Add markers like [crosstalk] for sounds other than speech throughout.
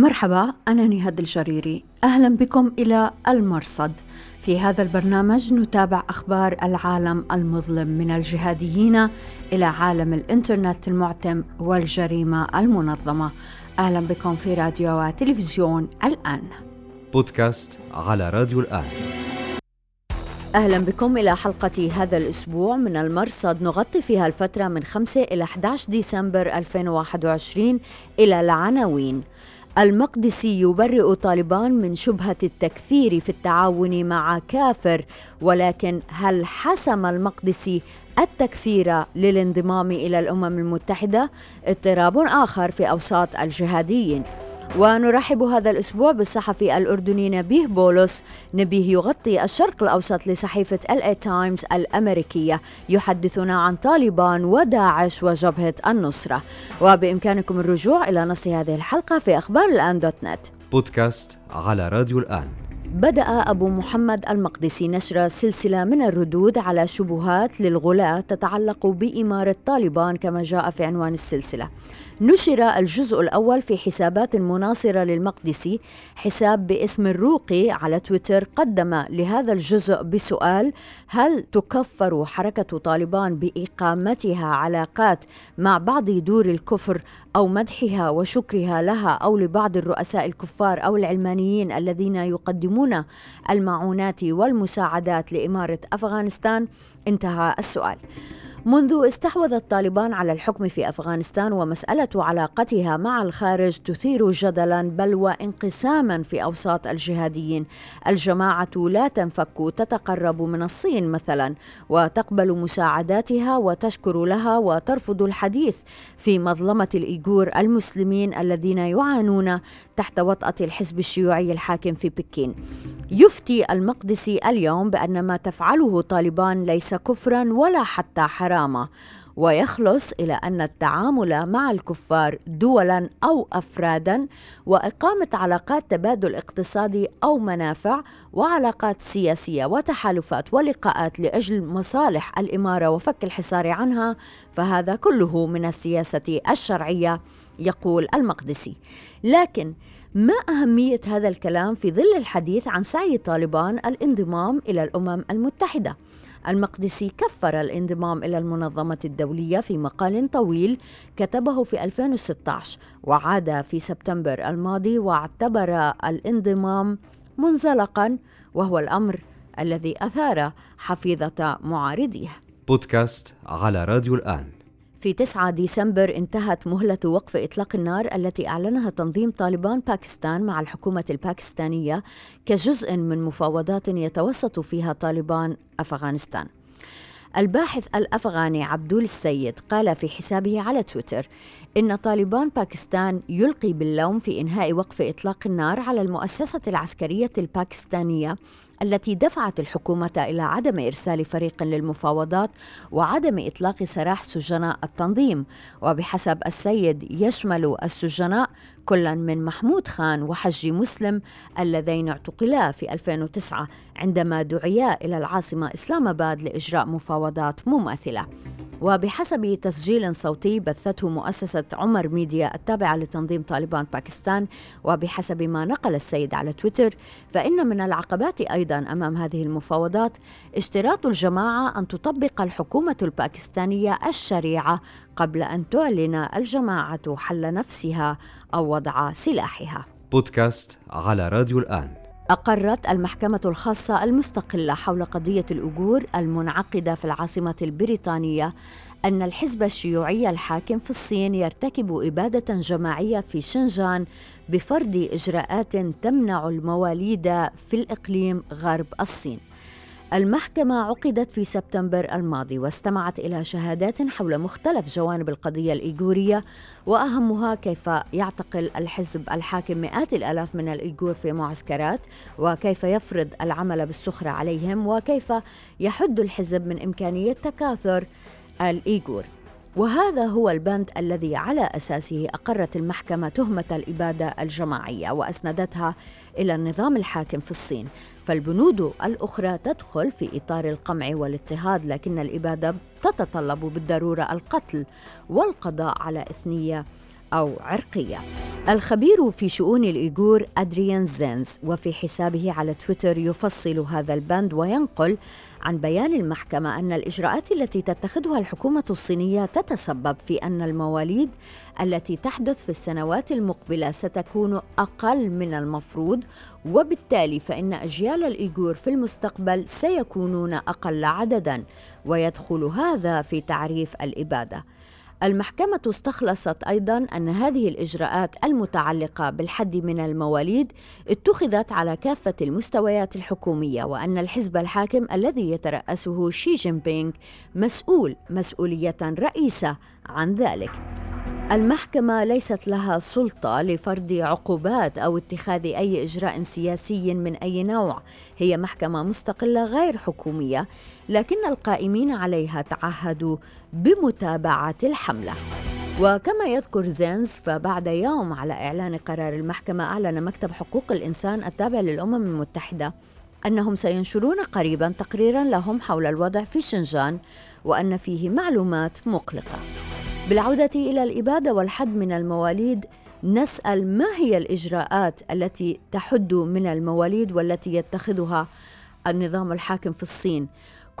مرحبا أنا نهاد الجريري. أهلا بكم إلى المرصد. في هذا البرنامج نتابع أخبار العالم المظلم من الجهاديين إلى عالم الإنترنت المعتم والجريمة المنظمة. أهلا بكم في راديو وتلفزيون الآن. بودكاست على راديو الآن. أهلا بكم إلى حلقة هذا الأسبوع من المرصد. نغطي فيها الفترة من 5 إلى 11 ديسمبر 2021 إلى العناوين. المقدسي يبرئ طالبان من شبهة التكفير في التعاون مع كافر ولكن هل حسم المقدسي التكفير للانضمام إلى الأمم المتحدة؟ اضطراب آخر في أوساط الجهاديين ونرحب هذا الأسبوع بالصحفي الأردني نبيه بولس. نبيه يغطي الشرق الأوسط لصحيفة اي تايمز الأمريكية يحدثنا عن طالبان وداعش وجبهة النصرة. وبإمكانكم الرجوع إلى نص هذه الحلقة في أخبار الآن دوت نت. بودكاست على راديو الآن. بدأ أبو محمد المقدسي نشر سلسلة من الردود على شبهات للغلاة تتعلق بإمارة طالبان كما جاء في عنوان السلسلة. نشر الجزء الأول في حسابات مناصرة للمقدسي حساب باسم الروقي على تويتر قدم لهذا الجزء بسؤال هل تكفر حركة طالبان بإقامتها علاقات مع بعض دور الكفر أو مدحها وشكرها لها أو لبعض الرؤساء الكفار أو العلمانيين الذين يقدمون المعونات والمساعدات لإمارة أفغانستان؟ انتهى السؤال. منذ استحوذت طالبان على الحكم في أفغانستان ومسألة علاقتها مع الخارج تثير جدلا بل وانقساما في أوساط الجهاديين. الجماعة لا تنفك تتقرب من الصين مثلا وتقبل مساعداتها وتشكر لها وترفض الحديث في مظلمة الإيغور المسلمين الذين يعانون تحت وطأة الحزب الشيوعي الحاكم في بكين. يفتي المقدسي اليوم بأن ما تفعله طالبان ليس كفرا ولا حتى حراما ويخلص إلى أن التعامل مع الكفار دولا أو افرادا وإقامة علاقات تبادل اقتصادي أو منافع وعلاقات سياسية وتحالفات ولقاءات لأجل مصالح الإمارة وفك الحصار عنها فهذا كله من السياسة الشرعية يقول المقدسي. لكن ما أهمية هذا الكلام في ظل الحديث عن سعي طالبان الانضمام إلى الأمم المتحدة؟ المقدسي كفر الانضمام إلى المنظمة الدولية في مقال طويل كتبه في 2016 وعاد في سبتمبر الماضي واعتبر الانضمام منزلقا وهو الأمر الذي أثار حفيظة معارضيه بودكاست على راديو الآن في 9 ديسمبر انتهت مهلة وقف إطلاق النار التي أعلنها تنظيم طالبان باكستان مع الحكومة الباكستانية كجزء من مفاوضات يتوسط فيها طالبان أفغانستان. الباحث الأفغاني عبدول السيد قال في حسابه على تويتر إن طالبان باكستان يلقي باللوم في إنهاء وقف إطلاق النار على المؤسسة العسكرية الباكستانية التي دفعت الحكومة إلى عدم إرسال فريق للمفاوضات وعدم إطلاق سراح سجناء التنظيم. وبحسب السيد يشمل السجناء كلا من محمود خان وحجي مسلم اللذين اعتقلا في 2009 عندما دعيا إلى العاصمة إسلام آباد لإجراء مفاوضات مماثلة. وبحسب تسجيل صوتي بثته مؤسسة عمر ميديا التابعة لتنظيم طالبان باكستان وبحسب ما نقل السيد على تويتر فإن من العقبات أيضا أمام هذه المفاوضات اشتراط الجماعة أن تطبق الحكومة الباكستانية الشريعة قبل أن تعلن الجماعة حل نفسها أو وضع سلاحها. بودكاست على راديو الآن. أقرت المحكمة الخاصة المستقلة حول قضية الأجور المنعقدة في العاصمة البريطانية أن الحزب الشيوعي الحاكم في الصين يرتكب إبادة جماعية في شنجان بفرض إجراءات تمنع المواليد في الإقليم غرب الصين. المحكمة عقدت في سبتمبر الماضي واستمعت إلى شهادات حول مختلف جوانب القضية الإيغورية وأهمها كيف يعتقل الحزب الحاكم مئات الآلاف من الإيغور في معسكرات وكيف يفرض العمل بالسخرة عليهم وكيف يحد الحزب من إمكانية تكاثر الإيغور. وهذا هو البند الذي على أساسه أقرت المحكمة تهمة الإبادة الجماعية وأسندتها إلى النظام الحاكم في الصين فالبنود الأخرى تدخل في إطار القمع والاضطهاد لكن الإبادة تتطلب بالضرورة القتل والقضاء على إثنية أو عرقية. الخبير في شؤون الإيغور أدريان زينز وفي حسابه على تويتر يفصل هذا البند وينقل عن بيان المحكمة أن الإجراءات التي تتخذها الحكومة الصينية تتسبب في أن المواليد التي تحدث في السنوات المقبلة ستكون أقل من المفروض وبالتالي فإن أجيال الإيغور في المستقبل سيكونون أقل عدداً ويدخل هذا في تعريف الإبادة. المحكمة استخلصت أيضا أن هذه الإجراءات المتعلقة بالحد من المواليد اتخذت على كافة المستويات الحكومية وأن الحزب الحاكم الذي يترأسه شي جين بينغ مسؤول مسؤولية رئيسة عن ذلك. المحكمة ليست لها سلطة لفرض عقوبات أو اتخاذ أي إجراء سياسي من أي نوع، هي محكمة مستقلة غير حكومية، لكن القائمين عليها تعهدوا بمتابعة الحملة. وكما يذكر زينز فبعد يوم على إعلان قرار المحكمة أعلن مكتب حقوق الإنسان التابع للأمم المتحدة أنهم سينشرون قريبا تقريرا لهم حول الوضع في شنجان وأن فيه معلومات مقلقة. بالعودة إلى الإبادة والحد من المواليد نسأل ما هي الإجراءات التي تحد من المواليد والتي يتخذها النظام الحاكم في الصين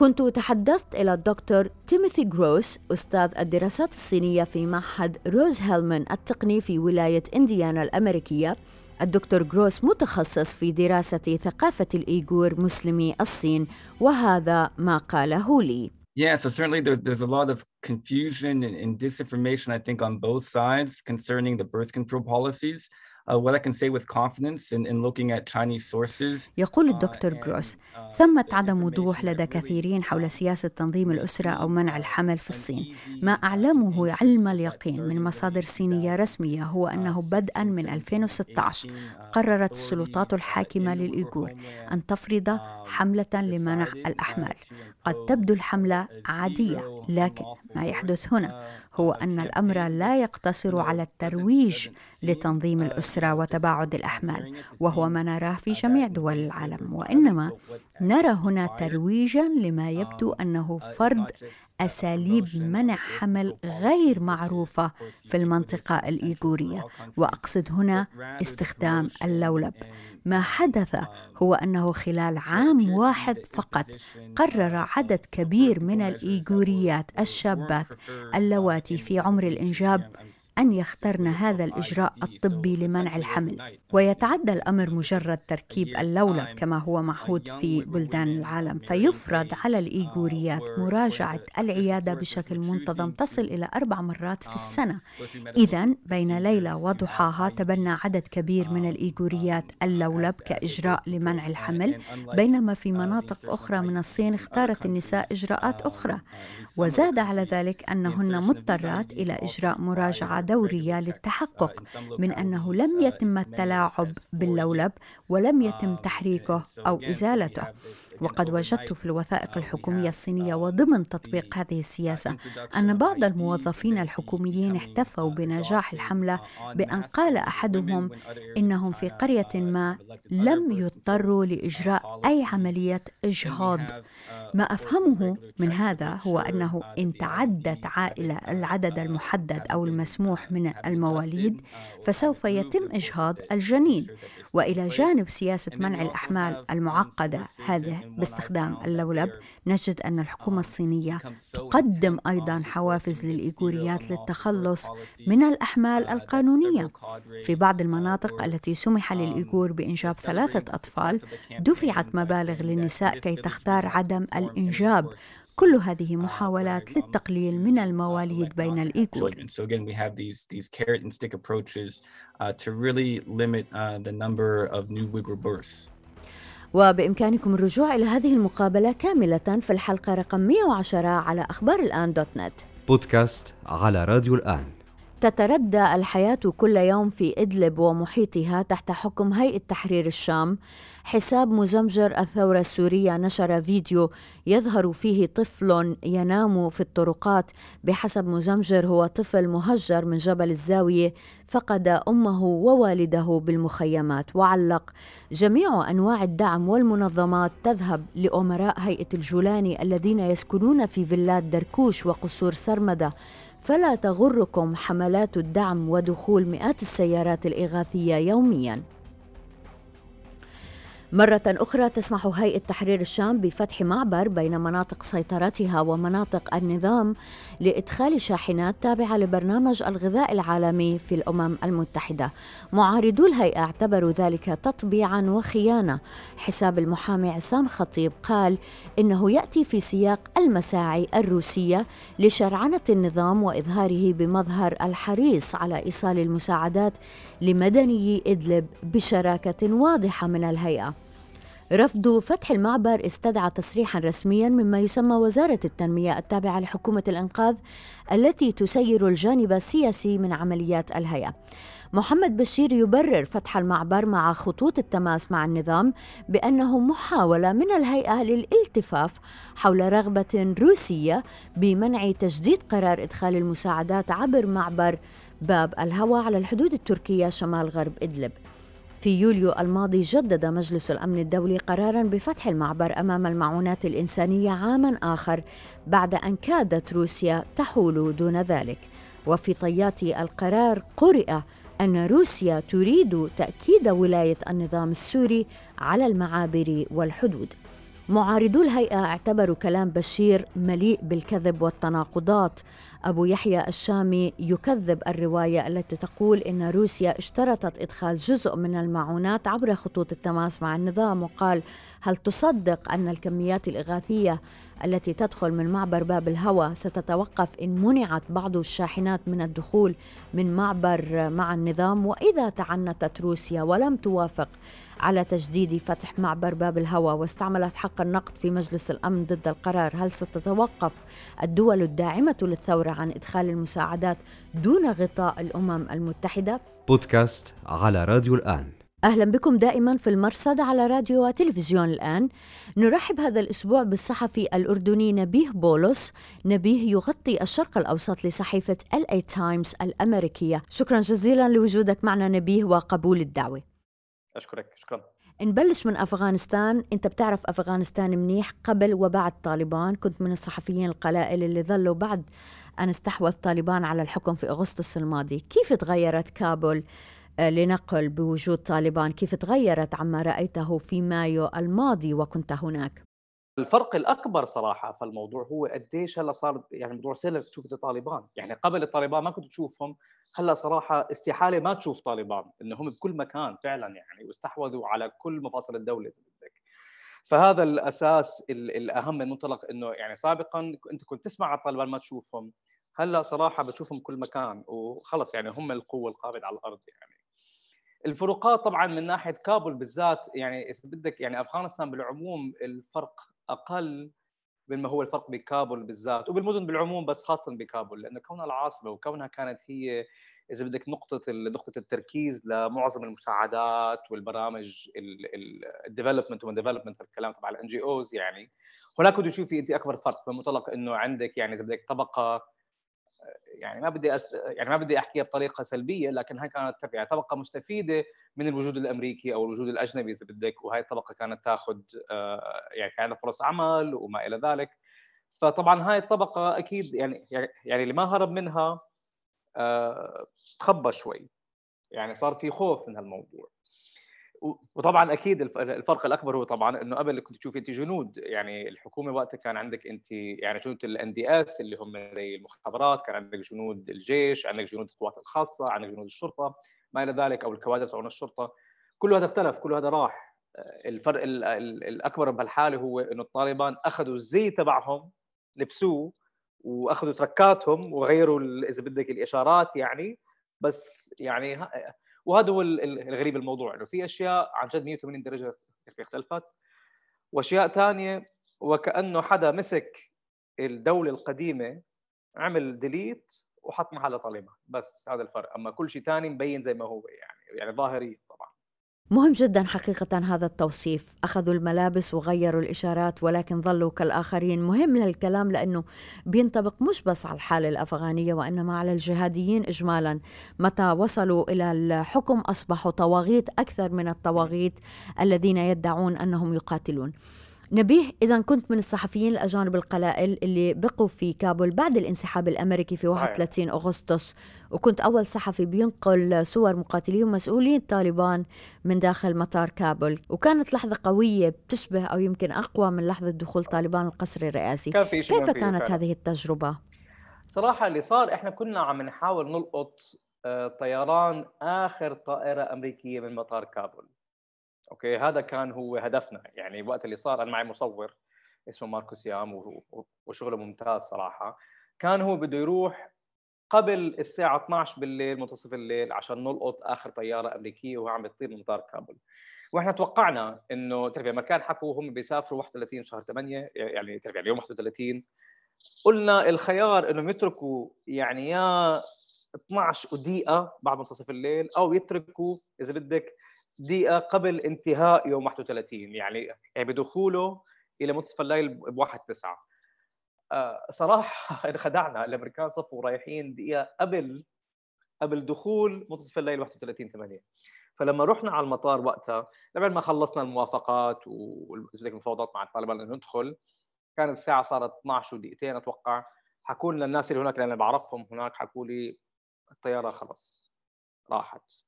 كنت تحدثت إلى الدكتور تيموثي جروس أستاذ الدراسات الصينية في معهد روز هيلمان التقني في ولاية إنديانا الأمريكية الدكتور جروس متخصص في دراسة ثقافة الإيغور مسلمي الصين وهذا ما قاله لي Yeah, so certainly there, there's a lot of confusion and, and, disinformation, I think, on both sides concerning the birth control policies. Uh, what I can say with confidence in, in looking at Chinese sources. يقول الدكتور جروس ثمة عدم وضوح لدى كثيرين حول سياسة تنظيم الأسرة أو منع الحمل في الصين. ما أعلمه علم اليقين من مصادر صينية رسمية هو أنه بدءا من 2016 قررت السلطات الحاكمة للإيغور أن تفرض حملة لمنع الأحمال. قد تبدو الحملة عادية لكن ما يحدث هنا. هو أن الأمر لا يقتصر على الترويج لتنظيم الأسرة وتباعد الأحمال وهو ما نراه في جميع دول العالم. وإنما نرى هنا ترويجا لما يبدو أنه فرض أساليب منع حمل غير معروفة في المنطقة الإيغورية. وأقصد هنا استخدام اللولب. ما حدث هو أنه خلال عام واحد فقط قرر عدد كبير من الإيغوريات الشابات اللواتي في عمر الإنجاب أن يخترن هذا الإجراء الطبي لمنع الحمل ويتعدى الأمر مجرد تركيب اللولب كما هو معهود في بلدان العالم فيفرض على الإيغوريات مراجعة العيادة بشكل منتظم تصل إلى أربع مرات في السنة. إذا بين ليلة وضحاها تبنى عدد كبير من الإيغوريات اللولب كإجراء لمنع الحمل بينما في مناطق أخرى من الصين اختارت النساء إجراءات أخرى. وزاد على ذلك أنهن مضطرات إلى إجراء مراجعة دورية للتحقق من أنه لم يتم التلاعب باللولب ولم يتم تحريكه أو إزالته. وقد وجدت في الوثائق الحكومية الصينية وضمن تطبيق هذه السياسة أن بعض الموظفين الحكوميين احتفوا بنجاح الحملة بأن قال أحدهم إنهم في قرية ما لم يضطروا لإجراء أي عملية إجهاض. ما أفهمه من هذا هو أنه إن تعدت عائلة العدد المحدد أو المسموح من المواليد فسوف يتم إجهاض الجنين. وإلى جانب سياسة منع الأحمال المعقدة هذه باستخدام اللولب نجد أن الحكومة الصينية تقدم أيضا حوافز للايغوريات للتخلص من الأحمال القانونية. في بعض المناطق التي سمح للايغور بإنجاب ثلاثة أطفال دفعت مبالغ للنساء كي تختار عدم الإنجاب. كل هذه محاولات للتقليل من [laughs] المواليد بين الإيغور. وبإمكانكم الرجوع إلى هذه المقابلة كاملة في الحلقة رقم 110 على أخبار الآن دوت نت. بودكاست على راديو الآن. تتردى الحياة كل يوم في إدلب ومحيطها تحت حكم هيئة تحرير الشام. حساب مزمجر الثورة السورية نشر فيديو يظهر فيه طفل ينام في الطرقات. بحسب مزمجر هو طفل مهجر من جبل الزاوية فقد أمه ووالده بالمخيمات. وعلق جميع أنواع الدعم والمنظمات تذهب لأمراء هيئة الجولاني الذين يسكنون في فيلات دركوش وقصور سرمدة. فلا تغركم حملات الدعم ودخول مئات السيارات الإغاثية يومياً. مرة أخرى تسمح هيئة تحرير الشام بفتح معبر بين مناطق سيطرتها ومناطق النظام لإدخال شاحنات تابعة لبرنامج الغذاء العالمي في الأمم المتحدة. معارضو الهيئة اعتبروا ذلك تطبيعا وخيانة. حساب المحامي عصام خطيب قال إنه يأتي في سياق المساعي الروسية لشرعنة النظام وإظهاره بمظهر الحريص على إيصال المساعدات لمدني إدلب بشراكة واضحة من الهيئة. رفض فتح المعبر استدعى تصريحا رسميا مما يسمى وزارة التنمية التابعة لحكومة الإنقاذ التي تسير الجانب السياسي من عمليات الهيئة. محمد بشير يبرر فتح المعبر مع خطوط التماس مع النظام بأنه محاولة من الهيئة للالتفاف حول رغبة روسية بمنع تجديد قرار إدخال المساعدات عبر معبر باب الهوى على الحدود التركية شمال غرب إدلب. في يوليو الماضي جدد مجلس الأمن الدولي قرارا بفتح المعبر أمام المعونات الإنسانية عاما آخر بعد أن كادت روسيا تحول دون ذلك. وفي طيات القرار قرئ أن روسيا تريد تأكيد ولاية النظام السوري على المعابر والحدود. معارضو الهيئة اعتبروا كلام بشير مليء بالكذب والتناقضات أبو يحيى الشامي يكذب الرواية التي تقول إن روسيا اشترطت إدخال جزء من المعونات عبر خطوط التماس مع النظام وقال هل تصدق أن الكميات الإغاثية التي تدخل من معبر باب الهوى ستتوقف إن منعت بعض الشاحنات من الدخول من معبر مع النظام؟ وإذا تعنتت روسيا ولم توافق على تجديد فتح معبر باب الهوى واستعملت حق النقد في مجلس الأمن ضد القرار، هل ستتوقف الدول الداعمة للثورة عن إدخال المساعدات دون غطاء الأمم المتحدة؟ بودكاست على راديو الآن. أهلا بكم دائما في المرصد على راديو وتلفزيون الآن. نرحب هذا الأسبوع بالصحفي الأردني نبيه بولس، نبيه يغطي الشرق الأوسط لصحيفة LA Times الأمريكية. شكرا جزيلا لوجودك معنا نبيه وقبول الدعوة. أشكرك شكرا نبلش من أفغانستان أنت بتعرف أفغانستان منيح قبل وبعد طالبان كنت من الصحفيين القلائل اللي ظلوا بعد أن استحوذ طالبان على الحكم في أغسطس الماضي. كيف تغيرت كابول آه، لنقل بوجود طالبان؟ كيف تغيرت عما رأيته في مايو الماضي وكنت هناك؟ الفرق الأكبر صراحة في الموضوع هو قديش هلا صار يعني موضوع سهل تشوف الطالبان يعني قبل الطالبان ما كنت تشوفهم هلا صراحة استحالة ما تشوف طالبان انهم بكل مكان فعلا يعني واستحوذوا على كل مفاصل الدولة إذا بدك. فهذا الأساس الأهم من منطلق إنه يعني سابقا أنت كنت تسمع على الطالبان ما تشوفهم. هلا صراحة بتشوفهم كل مكان وخلص يعني هم القوة القابضه على الأرض يعني. الفروقات طبعا من ناحية كابول بالذات يعني إذا بدك يعني أفغانستان بالعموم الفرق أقل مما هو الفرق بكابول بالذات وبالمدن بالعموم بس خاصه بكابول لأنه كونها العاصمة وكونها كانت هي إذا بدك نقطة نقطة التركيز لمعظم المساعدات والبرامج ال development وال development الكلام تبع ال NGOs يعني. هناك بده تشوفي انت أكبر فرق من منطلق إنه عندك يعني إذا بدك طبقة يعني ما بدي أس... يعني ما بدي أحكيها بطريقة سلبية لكن هاي كانت يعني طبقة مستفيدة من الوجود الأمريكي أو الوجود الأجنبي إذا بدك وهي الطبقة كانت تاخذ آه، يعني كان فرص عمل وما إلى ذلك. فطبعا هاي الطبقة أكيد يعني يعني اللي ما هرب منها آه، تخبى شوي. يعني صار في خوف من هالموضوع. وطبعا أكيد الفرق الأكبر هو طبعا إنه قبل كنت تشوفي أنت جنود يعني الحكومة وقتها كان عندك أنت يعني جنود الان دي اس اللي هم زي المخابرات كان عندك جنود الجيش عندك جنود القوات الخاصة عندك جنود الشرطة ما إلى ذلك أو الكوادر تبعون الشرطة. كل هذا اختلف كل هذا راح. الفرق الأكبر بهالحالة هو إنه الطالبان أخذوا الزي تبعهم لبسوه وأخذوا تركاتهم وغيروا إذا بدك الإشارات يعني بس يعني وهذا هو الغريب الموضوع إنه في أشياء عن جد 180 درجة اختلفت وأشياء ثانية وكأنه حدا مسك الدولة القديمة عمل ديليت وحط محلها طالبان بس هذا الفرق. أما كل شيء ثاني مبين زي ما هو يعني يعني ظاهري طبعا. مهم جدا حقيقة هذا التوصيف. أخذوا الملابس وغيروا الإشارات ولكن ظلوا كالآخرين. مهم للكلام لأنه بينطبق مش بس على الحالة الأفغانية وإنما على الجهاديين إجمالا. متى وصلوا إلى الحكم أصبحوا طواغيت أكثر من الطواغيت الذين يدعون أنهم يقاتلون. نبيه إذا كنت من الصحفيين الأجانب القلائل اللي بقوا في كابول بعد الانسحاب الأمريكي في 31 أغسطس. وكنت أول صحفي بينقل صور مقاتلي ومسؤولين طالبان من داخل مطار كابول. وكانت لحظة قوية بتشبه أو يمكن أقوى من لحظة دخول طالبان القصر الرئاسي. كان في كيف كانت فعلا. هذه التجربة؟ صراحة اللي صار إحنا كنا عم نحاول نلقط آه، طيران آخر طائرة أمريكية من مطار كابول. أوكي هذا كان هو هدفنا. يعني وقت اللي صار أنا معي مصور اسمه ماركوس يام وشغله ممتاز صراحة. كان هو بده يروح قبل الساعة 12 بالليل منتصف الليل عشان نلقط آخر طيارة أمريكية وهو عم بتطير من مطار كابل. وإحنا توقعنا إنه تعرف لما كان حكوا هم بيسافروا 31 شهر 8 يعني تعرف يعني يوم 31 قلنا الخيار انهم يتركوا يعني يا 12 ودقيقة بعد منتصف الليل أو يتركوا إذا بدك دقيقة قبل انتهاء يوم 31 يعني يعني بدخوله إلى منتصف الليل ب 1 9 آه، صراحة [laughs] انخدعنا الأمريكان صفوا رايحين دقيقة قبل قبل دخول منتصف الليل 31 8 فلما رحنا على المطار وقتها بعد ما خلصنا الموافقات والمفاوضات مع الطالبان انه ندخل. كانت الساعة صارت 12 ودقيقتين أتوقع. حكوا لنا الناس اللي هناك أنا بعرفهم هناك حكوا لي الطيارة خلص راحت.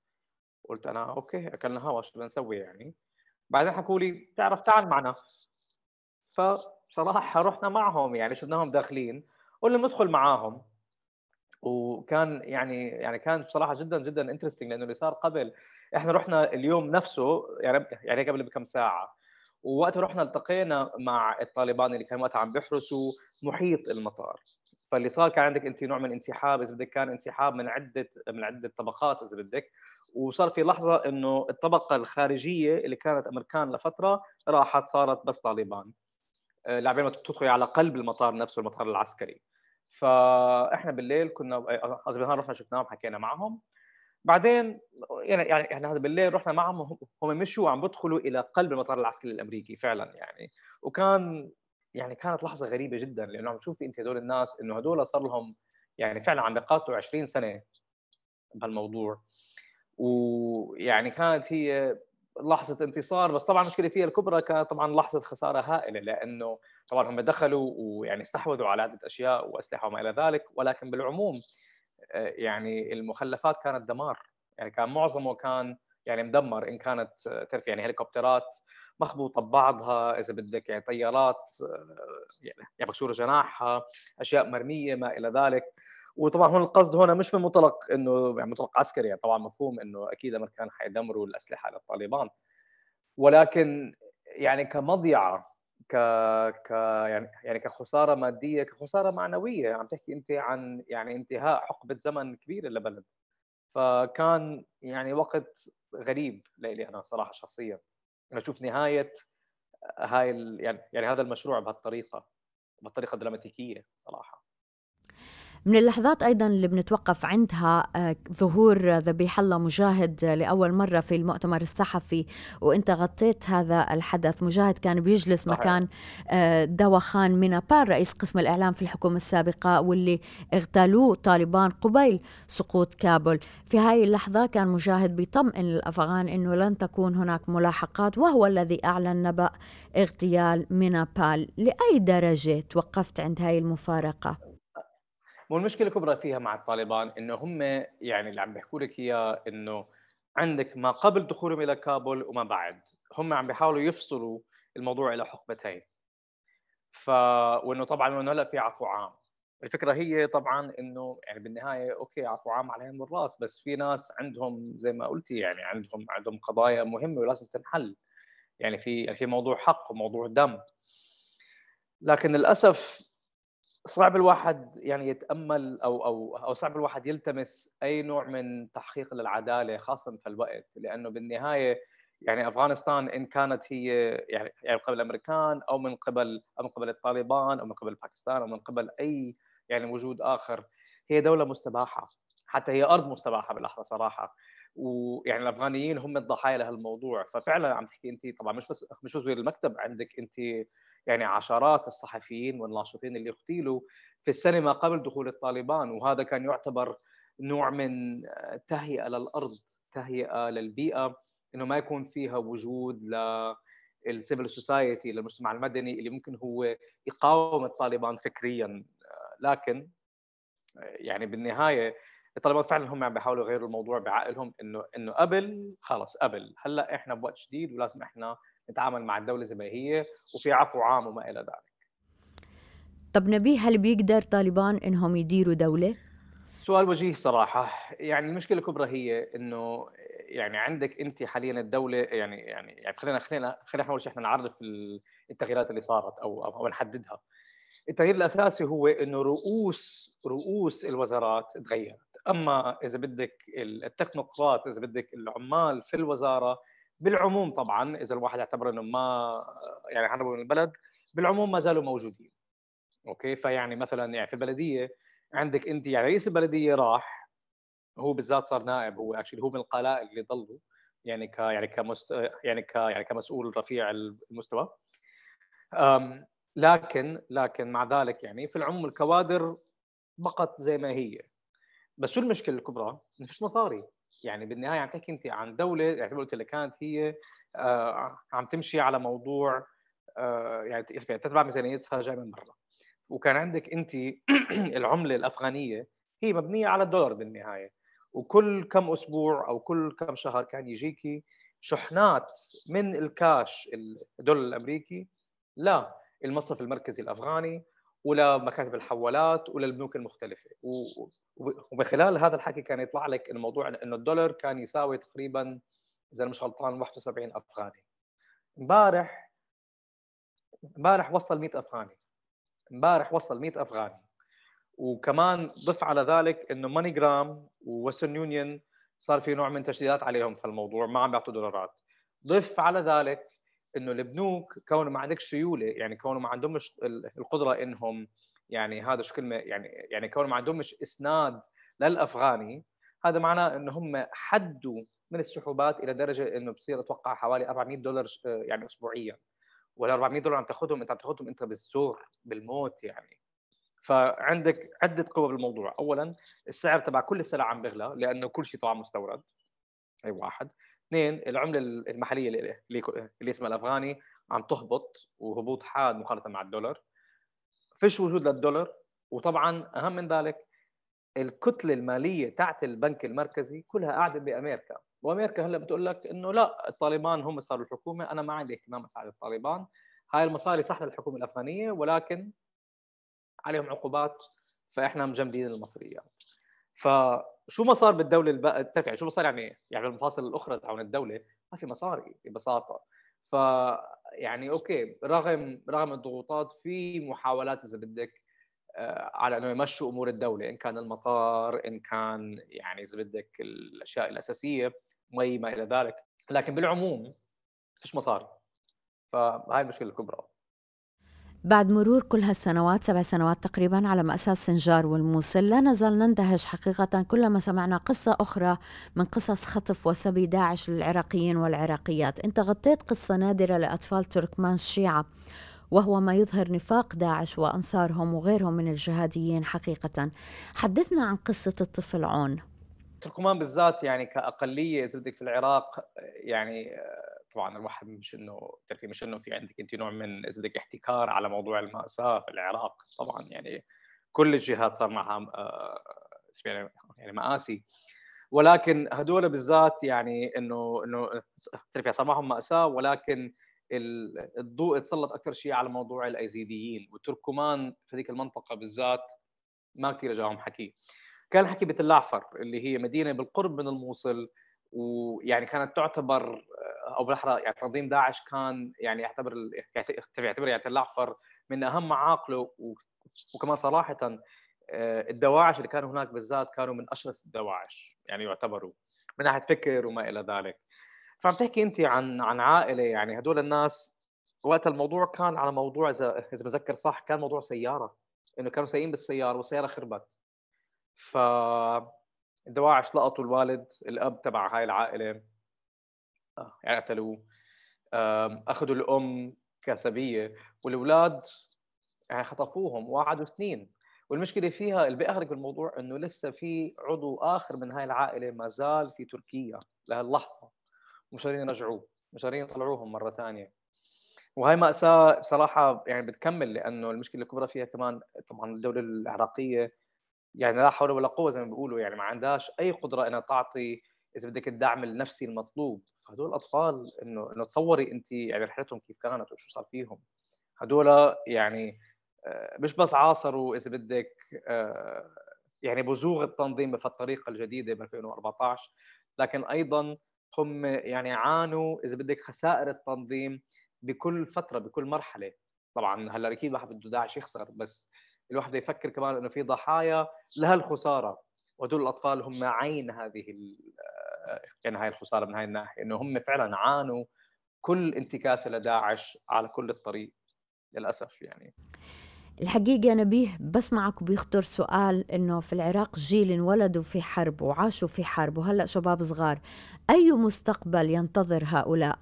قلت أنا أوكي أكلنا هوا شو بدنا نسوي يعني؟ بعدين حكوا لي بتعرف تعال معنا. فصراحة رحنا معهم يعني شفناهم داخلين قلنا ندخل معاهم. وكان يعني يعني كان بصراحه جدا جدا interesting لأنه اللي صار قبل إحنا رحنا اليوم نفسه يعني يعني قبل بكم ساعة. ووقت رحنا التقينا مع الطالبان اللي كانوا وقتها عم بيحرسوا محيط المطار. فاللي صار كان عندك أنت نوع من انسحاب إذا بدك كان انسحاب من عدة من عدة طبقات إذا بدك. وصار في لحظة إنه الطبقة الخارجية اللي كانت أمريكان لفترة راحت صارت بس طالبان. آه، لعبين ما تدخل على قلب المطار نفسه المطار العسكري. فإحنا بالليل كنا قصدي بالنهار رحنا شفناهم حكينا معهم. بعدين يعني يعني إحنا هذا بالليل رحنا معهم هم مشوا وعم بدخلوا إلى قلب المطار العسكري الأمريكي فعلا يعني. وكان يعني كانت لحظة غريبة جدا لأنه عم تشوفي أنت هدول الناس إنه هدول صار لهم يعني فعلا عم بيقاتلوا 20 سنة بهالموضوع. ويعني كانت هي لحظة انتصار بس طبعا المشكلة فيها الكبرى كانت طبعا لحظة خسارة هائلة لأنه طبعا هم دخلوا ويعني استحوذوا على عدة أشياء واسلحه وما إلى ذلك ولكن بالعموم آه، يعني المخلفات كانت دمار. يعني كان معظمه كان يعني مدمر إن كانت آه، تعرف يعني هليكوبترات مخبوطة ببعضها إذا بدك يعني طيارات آه، يعني مكسوره جناحها أشياء مرمية ما إلى ذلك. وطبعا هون القصد هنا مش من منطلق إنه يعني منطلق عسكري يعني طبعا مفهوم إنه أكيد الامريكان حيدمروا الأسلحة للطالبان. ولكن يعني كمضيعة ك ك يعني يعني كخسارة مادية كخسارة معنوية عم تحكي أنت عن يعني انتهاء حقبة زمن كبيره لبلد فكان يعني وقت غريب لي أنا صراحة شخصيا. أنا أشوف نهاية هاي يعني يعني هذا المشروع بهالطريقة بهالطريقة الدراماتيكية صراحة. من اللحظات أيضا اللي بنتوقف عندها آه، ظهور ذبيح الله مجاهد لأول مرة في المؤتمر الصحفي وأنت غطيت هذا الحدث. مجاهد كان بيجلس صحيح. مكان آه، خان مينابار رئيس قسم الإعلام في الحكومة السابقة واللي اغتالوه طالبان قبيل سقوط كابول في هاي اللحظة كان مجاهد بيطمئن الأفغان أنه لن تكون هناك ملاحقات وهو الذي أعلن نبأ اغتيال مينابال لأي درجة توقفت عند هاي المفارقة؟ والمشكلة الكبرى فيها مع الطالبان إنه هم يعني اللي عم بيحكوا لك إياه إنه عندك ما قبل دخولهم إلى كابول وما بعد. هم عم بيحاولوا يفصلوا الموضوع إلى حقبتين. ف وإنه طبعا انه هلأ في عفو عام. الفكرة هي طبعا إنه يعني بالنهاية أوكي عفو عام على العين والراس بس في ناس عندهم زي ما قلتي يعني عندهم عندهم قضايا مهمة ولازم تنحل. يعني في في موضوع حق وموضوع دم. لكن للأسف صعب الواحد يعني يتأمل أو أو أو صعب الواحد يلتمس أي نوع من تحقيق للعدالة خاصه في الوقت لأنه بالنهاية يعني أفغانستان إن كانت هي يعني يعني من قبل الأمريكان أو من قبل أو من قبل الطالبان أو من قبل باكستان أو من قبل أي يعني وجود آخر هي دولة مستباحة حتى هي أرض مستباحة بالأحرى صراحة. ويعني الأفغانيين هم الضحايا لهالموضوع. ففعلا عم تحكي أنت طبعا مش بس مش بس المكتب عندك أنت يعني عشرات الصحفيين والناشطين اللي اغتيلوا في السنة ما قبل دخول الطالبان وهذا كان يعتبر نوع من تهيئة للأرض تهيئة للبيئة إنه ما يكون فيها وجود ل ال civil society للمجتمع المدني اللي ممكن هو يقاوم الطالبان فكريا. لكن يعني بالنهاية الطالبان فعلا هم عم بيحاولوا يغيروا الموضوع بعقلهم إنه إنه قبل خلص قبل. هلأ إحنا بوقت جديد ولازم إحنا نتعامل مع الدولة زي ما هي وفي عفو عام وما إلى ذلك. طب نبيه هل بيقدر طالبان إنهم يديروا دولة؟ سؤال وجيه صراحة يعني المشكلة الكبرى هي إنه يعني عندك أنت حاليا الدولة يعني يعني يعني خلينا خلينا خلينا أول شيء إحنا نعرف التغييرات اللي صارت أو أو نحددها. التغيير الأساسي هو إنه رؤوس رؤوس الوزارات تغيرت، أما إذا بدك التكنوقراط إذا بدك العمال في الوزارة بالعموم طبعا إذا الواحد اعتبر إنه ما يعني هربوا من البلد بالعموم ما زالوا موجودين. أوكي فيعني مثلا يعني في البلدية عندك أنت يعني رئيس البلدية راح هو بالذات صار نائب هو actually هو من القلائل اللي ضلوا يعني ك يعني كمست يعني ك يعني كمسؤول رفيع المستوى لكن لكن مع ذلك يعني في العموم الكوادر بقت زي ما هي بس شو المشكلة الكبرى؟ ما فيش مصاري يعني بالنهاية عم تحكي أنت عن دولة يعني زي ما قلت لك كانت هي آه عم تمشي على موضوع آه يعني تتبع ميزانيتها جاي من برا. وكان عندك أنت [clears throat] العملة الأفغانية هي مبنية على الدولار بالنهاية. وكل كم أسبوع أو كل كم شهر كان يجيكي شحنات من الكاش الدولار الأمريكي لا المصرف المركزي الأفغاني. ولا مكاتب الحوالات ولا البنوك المختلفة. ومن خلال هذا الحكي كان يطلع لك الموضوع إنه الدولار كان يساوي تقريبا إذا مش غلطان 71 أفغاني. امبارح امبارح وصل 100 أفغاني. امبارح وصل 100 أفغاني. وكمان ضف على ذلك إنه MoneyGram و Western Union صار في نوع من تشديدات عليهم في الموضوع ما عم بيعطوا دولارات. ضف على ذلك إنه البنوك كونه ما عندك سيوله يعني كونه ما عندهمش القدرة إنهم يعني هذا شو كلمة يعني يعني كونه ما عندهمش إسناد للأفغاني هذا معناه إنه هم حدوا من السحوبات إلى درجة إنه بصير أتوقع حوالي 400 دولار يعني اسبوعيا. وال 400 دولار عم تاخذهم أنت عم تاخذهم أنت بالزور بالموت يعني. فعندك عدة قوى بالموضوع. اولا السعر تبع كل السلع عم بيغلى لأنه كل شيء طبعا مستورد. أي واحد. اثنين العملة المحلية اللي, اللي اسمها الأفغاني عم تهبط وهبوط حاد مقارنه مع الدولار. فيش وجود للدولار وطبعا أهم من ذلك الكتلة المالية تاعت البنك المركزي كلها قاعدة بأمريكا. وأمريكا هلأ بتقول لك إنه لا الطالبان هم صاروا الحكومة أنا ما عندي اهتمام أساعد الطالبان. هاي المصاري صح للحكومة الأفغانية ولكن عليهم عقوبات فإحنا مجمدين المصريات. فشو ما صار بالدولة الب... يعني شو ما صار يعني يعني بالمفاصل الأخرى تاعون الدولة؟ ما في مصاري ببساطة. ف يعني okay رغم رغم الضغوطات في محاولات إذا بدك آه، على إنه يمشوا أمور الدولة إن كان المطار إن كان يعني إذا بدك الأشياء الأساسية مي ما إلى ذلك. لكن بالعموم فيش مصاري فهاي المشكلة الكبرى. بعد مرور كل هالسنوات سبع سنوات تقريبا على مأساة سنجار والموصل لا نزال نندهش حقيقة كلما سمعنا قصة أخرى من قصص خطف وسبي داعش للعراقيين والعراقيات. أنت غطيت قصة نادرة لأطفال تركمان الشيعة وهو ما يظهر نفاق داعش وأنصارهم وغيرهم من الجهاديين حقيقة. حدثنا عن قصة الطفل عون. تركمان بالذات يعني كأقلية إذا بدك في العراق يعني طبعا الواحد مش إنه تعرفي مش إنه في عندك أنت نوع من إذا بدك احتكار على موضوع المأساة في العراق طبعا يعني كل الجهات صار معها آه، يعني مآسي. ولكن هدول بالذات يعني إنه إنه تعرفي صار معهم مأساة ولكن الضوء تسلط أكثر شيء على موضوع الأيزيديين. والتركمان في هذيك المنطقة بالذات ما كثير جاهم حكي. كان الحكي بتلعفر اللي هي مدينة بالقرب من الموصل ويعني كانت تعتبر أو بالأحرى يعني تنظيم داعش كان يعني يعتبر يعتبر يعني العفر من أهم معاقله وكمان صراحة آه، الدواعش اللي كانوا هناك بالذات كانوا من اشرس الدواعش يعني يعتبروا من ناحية فكر وما إلى ذلك. فعم تحكي أنت عن عن عائلة يعني هدول الناس وقت الموضوع كان على موضوع إذا إذا بذكر صح كان موضوع سيارة إنه كانوا سايقين بالسيارة والسيارة خربت. ف الدواعش لقطوا الوالد الأب تبع هاي العائلة. قتلوه اخذوا الأم كسبية والأولاد يعني خطفوهم وقعدوا سنين. والمشكلة فيها اللي بيأغرق بالموضوع إنه لسه في عضو آخر من هاي العائلة ما زال في تركيا لهاللحظة. مش قادرين يرجعوه مش قادرين يطلعوهم مرة ثانية. وهي مأساة بصراحة يعني بتكمل لأنه المشكلة الكبرى فيها كمان طبعا الدولة العراقية. يعني لا حول ولا قوة زي ما بيقولوا يعني ما عندهاش أي قدرة إنها تعطي إذا بدك الدعم النفسي المطلوب. هدول الأطفال إنه إنه تصوري أنت يعني رحلتهم كيف كانت وشو صار فيهم. هدول يعني آه، مش بس عاصروا إذا بدك آه، يعني بزوغ التنظيم بهالطريقة الجديدة ب 2014 لكن أيضا هم يعني عانوا إذا بدك خسائر التنظيم بكل فترة بكل مرحلة. طبعا هلأ أكيد واحد بده داعش يخسر بس الواحد بده يفكر كمان إنه في ضحايا لهالخسارة. وهدول الأطفال هم عين هذه يعني هاي الخسارة من هاي الناحية إنه هم فعلا عانوا كل انتكاسة لداعش على كل الطريق للأسف يعني الحقيقة نبيه بسمعك بيخطر سؤال إنه في العراق جيل انولدوا في حرب وعاشوا في حرب وهلأ شباب صغار أي مستقبل ينتظر هؤلاء؟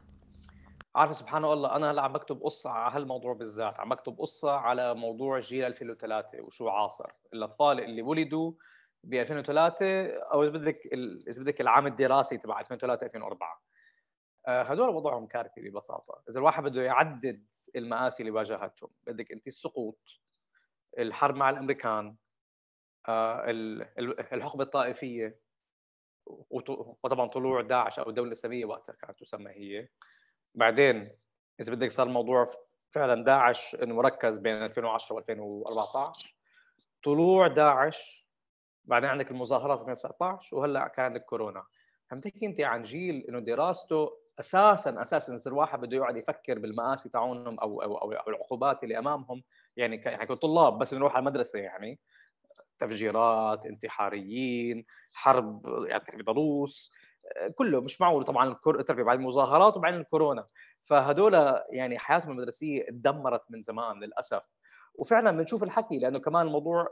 عارف سبحان الله أنا هلأ عم بكتب قصة على هالموضوع بالذات عم بكتب قصة على موضوع جيل 2003 وشو عاصر الأطفال اللي ولدوا ب 2003 أو إذا بدك إذا بدك العام الدراسي تبع 2003 2004 آه، هدول وضعهم كارثي ببساطة. إذا الواحد بده يعدد المآسي اللي واجهتهم بدك أنت السقوط الحرب مع الأمريكان آه، الحقبة الطائفية وطبعا طلوع داعش أو الدولة الإسلامية وقتها كانت تسمى هي. بعدين إذا بدك صار الموضوع فعلا داعش إنه مركز بين 2010 و2014 طلوع داعش بعدين عندك المظاهرات 2019 وهلأ كان عندك كورونا. عم تحكي أنت عن جيل إنه دراسته أساسا أساسا اذا الواحد بده يقعد يفكر بالمآسي تاعونهم أو أو أو, أو العقوبات اللي أمامهم. يعني يعني طلاب بس نروح على المدرسة يعني. تفجيرات انتحاريين حرب يعني ضروس كله مش معقول. طبعا التربيه بعد المظاهرات وبعدين الكورونا. فهدول يعني حياتهم المدرسية تدمرت من زمان للأسف. وفعلا بنشوف الحكي لأنه كمان الموضوع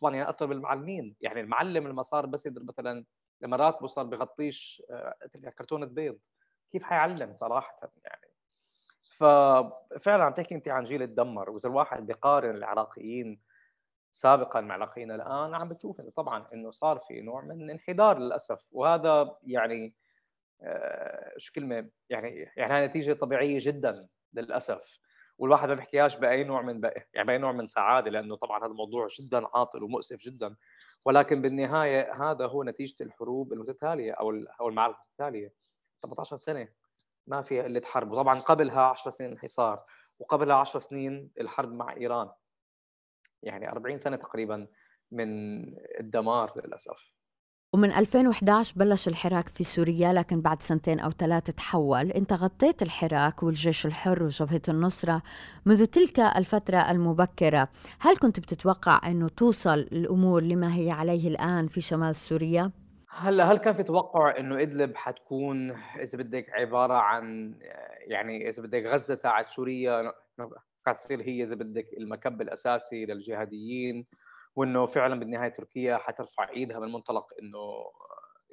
طبعا يعني أثر بالمعلمين يعني المعلم لما صار بس يدر مثلا لما راتبه صار بغطيش آه، كرتونه بيض. كيف حيعلم صراحة يعني؟ ففعلا عم تحكي انت عن جيل تدمر وإذا الواحد بيقارن العراقيين سابقا مع لقينا الآن عم بتشوف إنه طبعا إنه صار في نوع من انحدار للأسف. وهذا يعني آه، شو كلمة يعني يعني نتيجة طبيعية جدا للأسف. والواحد ما بيحكيهاش بأي نوع من يعني بأي نوع من سعادة لأنه طبعا هذا الموضوع جدا عاطل ومؤسف جدا. ولكن بالنهاية هذا هو نتيجة الحروب المتتالية أو أو المعارك المتتالية. 18 سنة ما في إلا حرب وطبعا قبلها 10 سنين انحصار وقبلها 10 سنين الحرب مع إيران. يعني 40 سنة تقريبا من الدمار للأسف. ومن 2011 بلش الحراك في سوريا لكن بعد سنتين أو ثلاثة تحول. أنت غطيت الحراك والجيش الحر وجبهة النصرة منذ تلك الفترة المبكرة. هل كنت بتتوقع أنه توصل الأمور لما هي عليه الآن في شمال سوريا؟ هلا هل كان في توقع إنه إدلب حتكون إذا بدك عبارة عن يعني إذا بدك غزة تاعت سوريا؟ قاعد تصير هي إذا بدك المكب الأساسي للجهاديين. وإنه فعلا بالنهاية تركيا حترفع إيدها من منطلق إنه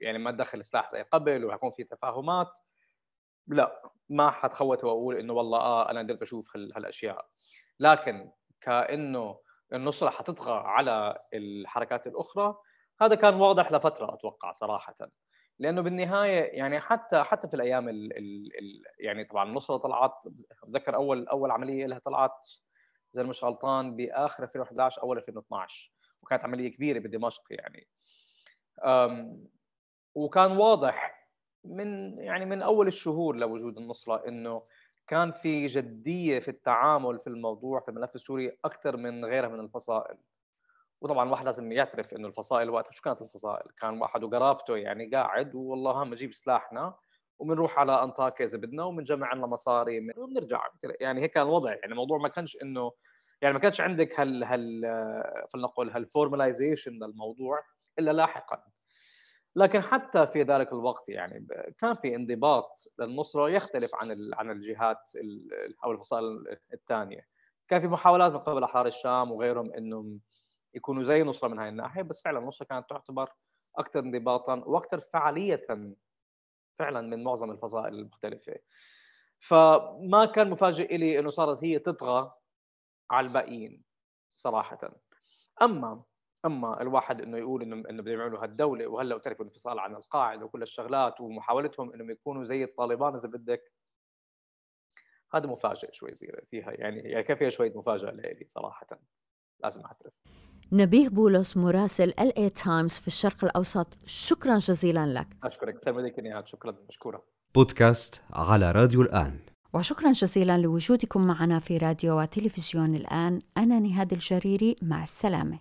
يعني ما تدخل سلاح زي قبل وحيكون في تفاهمات. لا ما حتخوت وأقول إنه والله آه أنا قدرت أشوف هالأشياء. لكن كإنه النصرة حتطغى على الحركات الأخرى هذا كان واضح لفترة أتوقع صراحة. لأنه بالنهاية يعني حتى حتى في الأيام ال ال ال يعني طبعا النصرة طلعت بتذكر أول أول عملية لها طلعت إذا مش غلطان بآخر 2011 أول 2012 وكانت عملية كبيرة بدمشق يعني. وكان واضح من يعني من أول الشهور لوجود النصرة إنه كان في جدية في التعامل في الموضوع في الملف السوري أكثر من غيرها من الفصائل. وطبعا واحد لازم يعترف إنه الفصائل وقتها شو كانت الفصائل؟ كان واحد وقرابته يعني قاعد والله هم نجيب سلاحنا. وبنروح على أنطاكيا إذا بدنا وبنجمع لنا مصاري وبنرجع يعني هيك كان الوضع. يعني الموضوع ما كانش انه يعني ما كانش عندك هال هال فلنقل هالفورماليزيشن للموضوع إلا لاحقا. لكن حتى في ذلك الوقت يعني كان في انضباط للنصرة يختلف عن عن الجهات أو الفصائل الثانية. كان في محاولات من قبل احرار الشام وغيرهم إنهم يكونوا زي نصرة من هاي الناحية بس فعلا النصرة كانت تعتبر أكثر انضباطا وأكثر فعالية فعلا من معظم الفصائل المختلفة. فما كان مفاجئ لي إنه صارت هي تطغى على الباقيين صراحة. أما أما الواحد إنه يقول إنه إنه بدهم يعملوا هالدولة وهلأ تعرفوا الانفصال عن القاعدة وكل الشغلات ومحاولتهم إنهم يكونوا زي الطالبان إذا بدك. هذا مفاجئ شوي فيها يعني يعني كان فيها شوية مفاجأة لي صراحة. لازم أعترف. نبيه بولس مراسل ال اي تايمز في الشرق الأوسط. شكرا جزيلا لك. أشكرك. سلام عليك نهاد. شكرا. مشكورة. بودكاست على راديو الآن. وشكرا جزيلا لوجودكم معنا في راديو وتلفزيون الآن. أنا نهاد الجريري. مع السلامة.